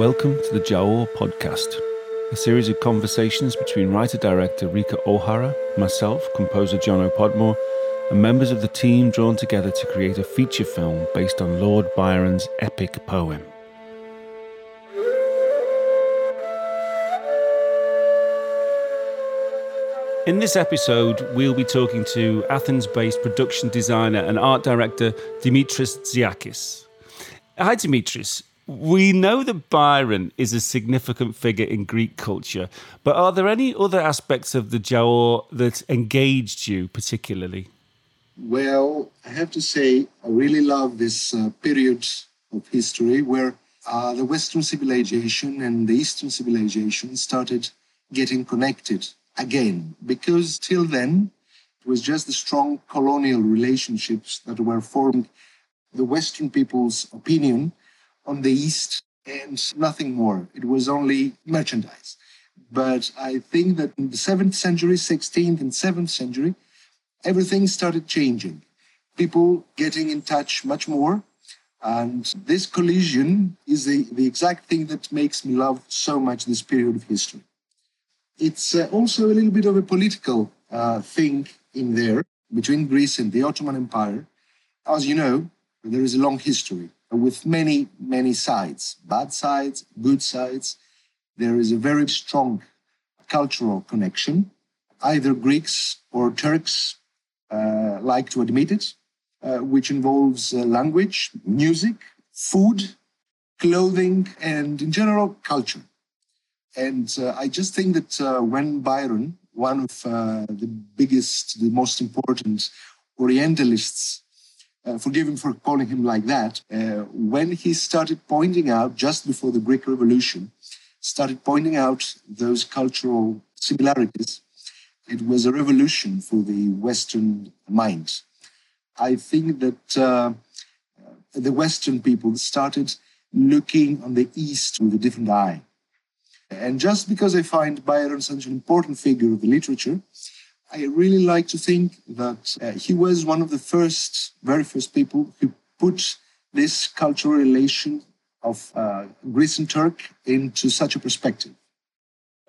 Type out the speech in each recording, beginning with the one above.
Welcome to the Giaour podcast, a series of conversations between writer director Rika Ohara, myself, composer Jono Podmore, and members of the team drawn together to create a feature film based on Lord Byron's epic poem. In this episode, we'll be talking to Athens based production designer and art director Dimitris Ziakas. Hi, Dimitris. We know that Byron is a significant figure in Greek culture, but are there any other aspects of the Giaour that engaged you particularly? Well, I have to say, I really love this uh, period of history where uh, the Western civilization and the Eastern civilization started getting connected again, because till then, it was just the strong colonial relationships that were forming the Western people's opinion on the East and nothing more. It was only merchandise. But I think that in the 7th century, 16th and 7th century, everything started changing. People getting in touch much more. And this collision is the, the exact thing that makes me love so much this period of history. It's uh, also a little bit of a political uh, thing in there between Greece and the Ottoman Empire. As you know, there is a long history with many, many sides, bad sides, good sides. There is a very strong cultural connection. Either Greeks or Turks uh, like to admit it, uh, which involves uh, language, music, food, clothing, and in general, culture. And uh, I just think that uh, when Byron, one of uh, the biggest, the most important Orientalists uh, forgive him for calling him like that, uh, when he started pointing out, just before the Greek Revolution, started pointing out those cultural similarities, it was a revolution for the Western mind. I think that uh, the Western people started looking on the East with a different eye. And just because I find Byron such an important figure of the literature, I really like to think that uh, he was one of the first, very first people who put this cultural relation of uh, Greece and Turk into such a perspective.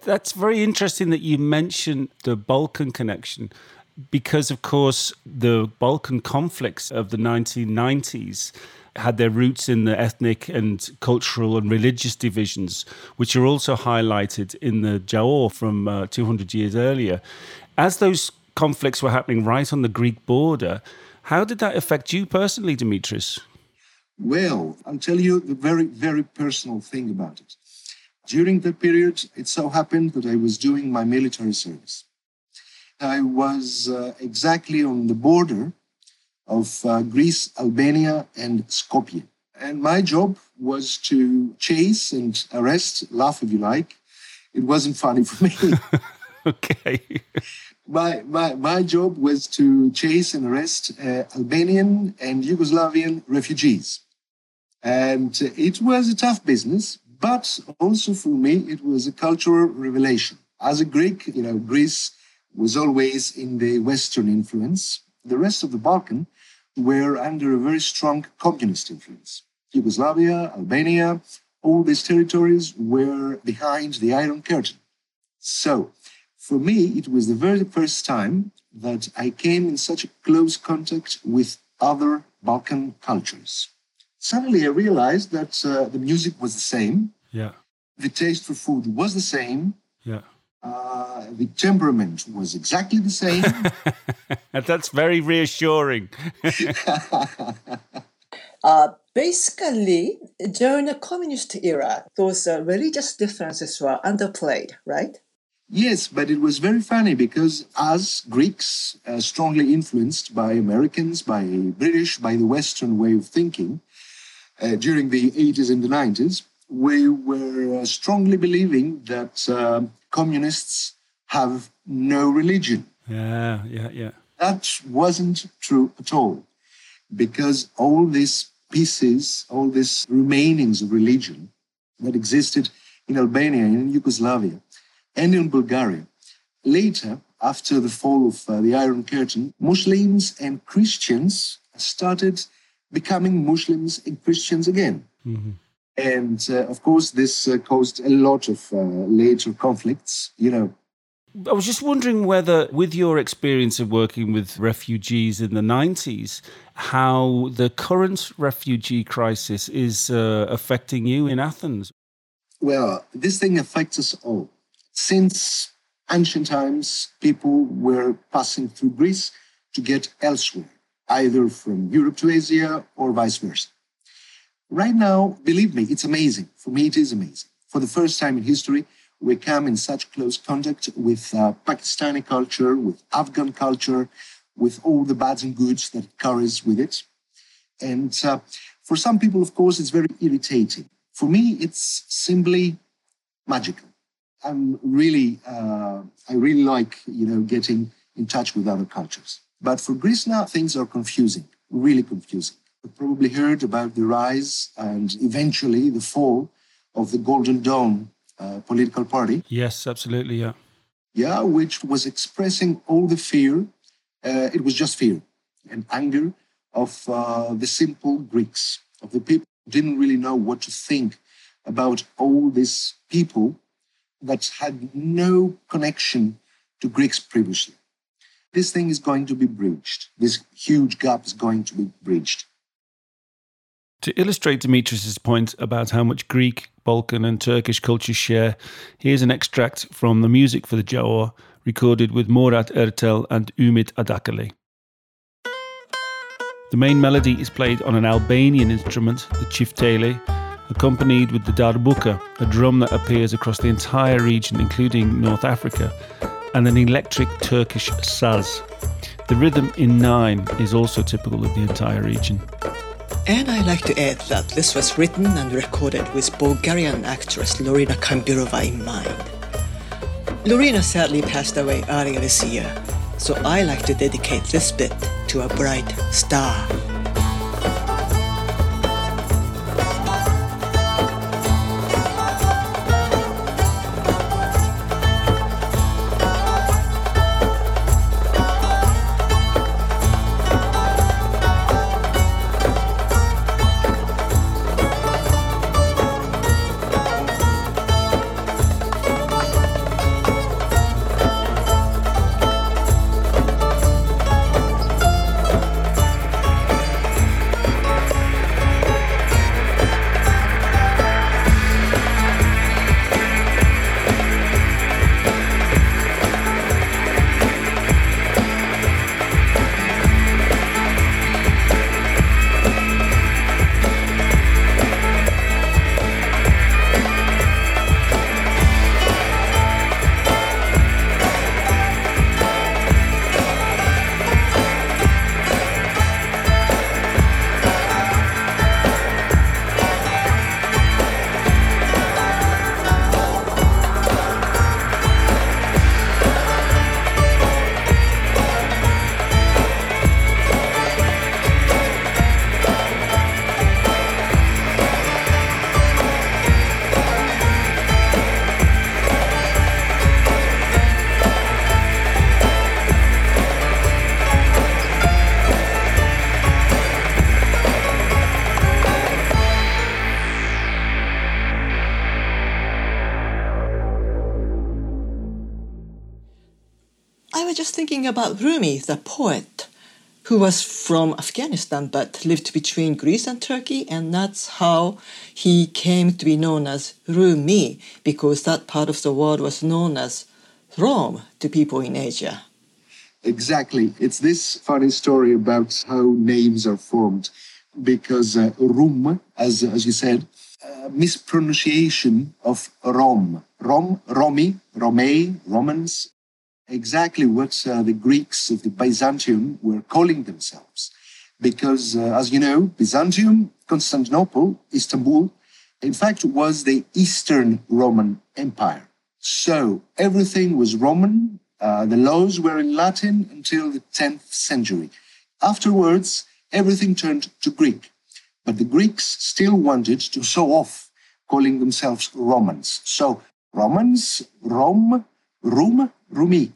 That's very interesting that you mentioned the Balkan connection because, of course, the Balkan conflicts of the 1990s had their roots in the ethnic and cultural and religious divisions, which are also highlighted in the Giaour from uh, 200 years earlier. As those conflicts were happening right on the Greek border, how did that affect you personally, Dimitris? Well, I'll tell you the very, very personal thing about it. During that period, it so happened that I was doing my military service. I was uh, exactly on the border of uh, Greece, Albania, and Skopje. And my job was to chase and arrest, laugh if you like. It wasn't funny for me. okay. My, my, my job was to chase and arrest uh, Albanian and Yugoslavian refugees. And it was a tough business, but also for me, it was a cultural revelation. As a Greek, you know, Greece was always in the Western influence. The rest of the Balkan were under a very strong communist influence. Yugoslavia, Albania, all these territories were behind the Iron Curtain. So, for me, it was the very first time that I came in such a close contact with other Balkan cultures. Suddenly, I realized that uh, the music was the same. Yeah. The taste for food was the same. Yeah. Uh, the temperament was exactly the same. And that's very reassuring. uh, basically, during the communist era, those uh, religious differences were underplayed, right? Yes, but it was very funny because as Greeks, uh, strongly influenced by Americans, by British, by the Western way of thinking, uh, during the 80s and the 90s, we were uh, strongly believing that uh, communists have no religion. Yeah, yeah, yeah. That wasn't true at all, because all these pieces, all these remainings of religion that existed in Albania and in Yugoslavia and in Bulgaria, later, after the fall of uh, the Iron Curtain, Muslims and Christians started becoming Muslims and Christians again. Mm-hmm. And uh, of course, this uh, caused a lot of uh, later conflicts, you know. I was just wondering whether, with your experience of working with refugees in the 90s, how the current refugee crisis is uh, affecting you in Athens. Well, this thing affects us all. Since ancient times, people were passing through Greece to get elsewhere, either from Europe to Asia or vice versa. Right now, believe me, it's amazing. For me, it is amazing. For the first time in history, we come in such close contact with uh, Pakistani culture, with Afghan culture, with all the bads and goods that it carries with it. And uh, for some people, of course, it's very irritating. For me, it's simply magical. I'm really, uh, I really like, you know, getting in touch with other cultures. But for Greece now, things are confusing, really confusing. You've probably heard about the rise and eventually the fall of the Golden Dawn uh, political party. Yes, absolutely, yeah. Yeah, which was expressing all the fear. Uh, it was just fear and anger of uh, the simple Greeks, of the people who didn't really know what to think about all these people that had no connection to Greeks previously. This thing is going to be bridged. This huge gap is going to be bridged. To illustrate Dimitris's point about how much Greek, Balkan, and Turkish cultures share, here's an extract from the music for the Giaour, recorded with Murat Ertel and Umit Adakale. The main melody is played on an Albanian instrument, the chiftele, accompanied with the darbuka, a drum that appears across the entire region, including North Africa, and an electric Turkish saz. The rhythm in nine is also typical of the entire region. And I like to add that this was written and recorded with Bulgarian actress Lorina Kamburova in mind. Lorina sadly passed away earlier this year, so I like to dedicate this bit to a bright star. Thinking about Rumi, the poet, who was from Afghanistan but lived between Greece and Turkey, and that's how he came to be known as Rumi, because that part of the world was known as Rome to people in Asia. Exactly. It's this funny story about how names are formed, because uh, Rum, as, as you said, uh, mispronunciation of Rom. Rom, Romi, Romei, Romans, exactly what uh, the Greeks of the Byzantium were calling themselves. Because, uh, as you know, Byzantium, Constantinople, Istanbul, in fact, was the Eastern Roman Empire. So everything was Roman. Uh, the laws were in Latin until the 10th century. Afterwards, everything turned to Greek. But the Greeks still wanted to show off, calling themselves Romans. So Romans, Rome, Rum, Rumi.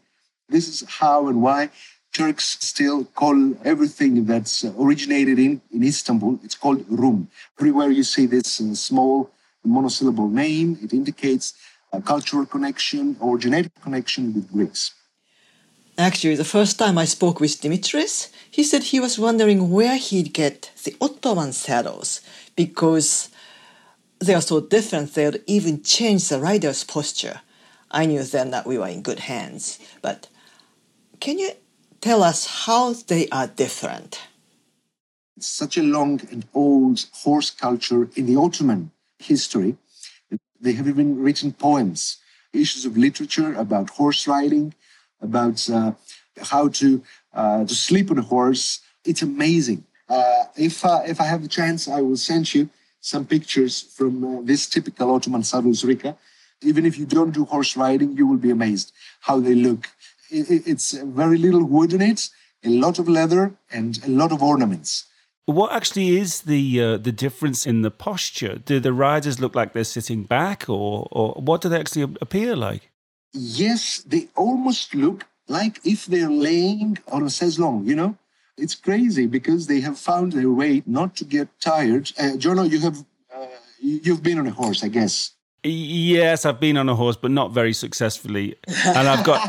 This is how and why Turks still call everything that's originated in, in Istanbul, it's called Rum. Everywhere you see this uh, small monosyllable name, it indicates a cultural connection or genetic connection with Greeks. Actually, the first time I spoke with Dimitris, he said he was wondering where he'd get the Ottoman saddles because they are so different they would even change the rider's posture. I knew then that we were in good hands. But can you tell us how they are different? It's such a long and old horse culture in the Ottoman history. They have even written poems, issues of literature about horse riding, about uh, how to uh, to sleep on a horse. It's amazing. Uh, if uh, if I have the chance, I will send you some pictures from uh, this typical Ottoman saddles, Rika. Even if you don't do horse riding, you will be amazed how they look. It, it's very little wood in it, a lot of leather, and a lot of ornaments. What actually is the uh, the difference in the posture? Do the riders look like they're sitting back, or or what do they actually appear like? Yes, they almost look like if they're laying on a chaiselong. You know, it's crazy because they have found their way not to get tired. Uh, Jono, you have uh, you've been on a horse, I guess. Yes, I've been on a horse, but not very successfully. And I've got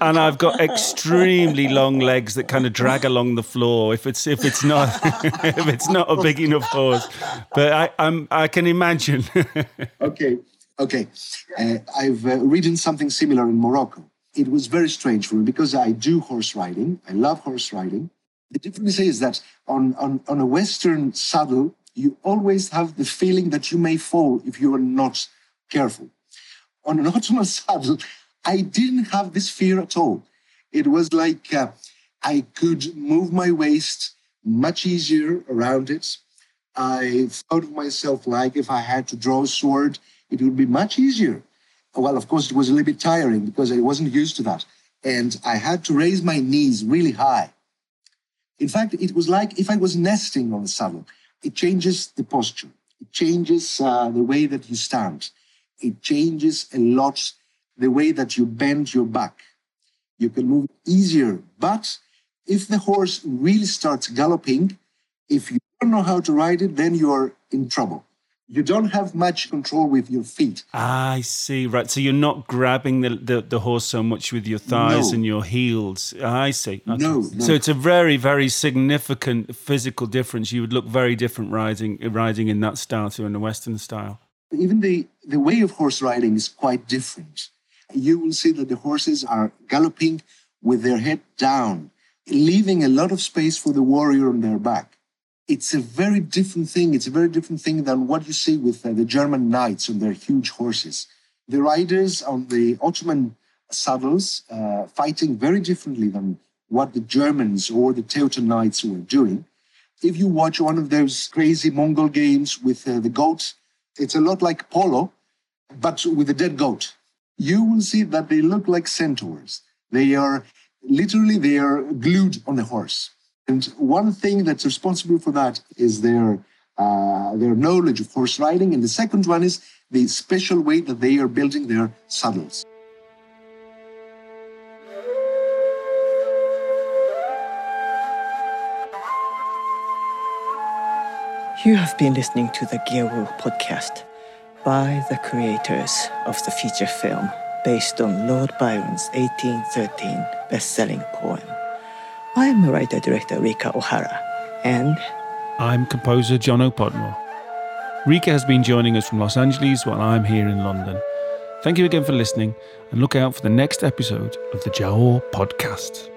and I've got extremely long legs that kind of drag along the floor. If it's if it's not if it's not a big enough horse, but I I'm I can imagine. okay, okay. Uh, I've uh, ridden something similar in Morocco. It was very strange for me because I do horse riding. I love horse riding. The difference is that on on on a Western saddle you always have the feeling that you may fall if you are not careful. On an Ottoman saddle, I didn't have this fear at all. It was like uh, I could move my waist much easier around it. I thought of myself like if I had to draw a sword, it would be much easier. Well, of course, it was a little bit tiring because I wasn't used to that. And I had to raise my knees really high. In fact, it was like if I was nesting on the saddle it changes the posture. It changes uh, the way that you stand. It changes a lot the way that you bend your back. You can move easier. But if the horse really starts galloping, if you don't know how to ride it, then you're in trouble you don't have much control with your feet. I see. Right. So you're not grabbing the, the, the horse so much with your thighs no. and your heels. I see. Okay. No, no, So it's a very, very significant physical difference. You would look very different riding riding in that style to in the Western style. Even the, the way of horse riding is quite different. You will see that the horses are galloping with their head down, leaving a lot of space for the warrior on their back it's a very different thing. It's a very different thing than what you see with uh, the German knights on their huge horses. The riders on the Ottoman saddles uh, fighting very differently than what the Germans or the Teuton knights were doing. If you watch one of those crazy Mongol games with uh, the goats, it's a lot like polo, but with a dead goat. You will see that they look like centaurs. They are literally they are glued on the horse. And one thing that's responsible for that is their uh, their knowledge of horse riding, and the second one is the special way that they are building their saddles. You have been listening to the Giaour podcast by the creators of the feature film based on Lord Byron's 1813 best-selling poem. I am writer director Rika Ohara, and I'm composer Jono Podmore. Rika has been joining us from Los Angeles while I'm here in London. Thank you again for listening, and look out for the next episode of the Giaour podcast.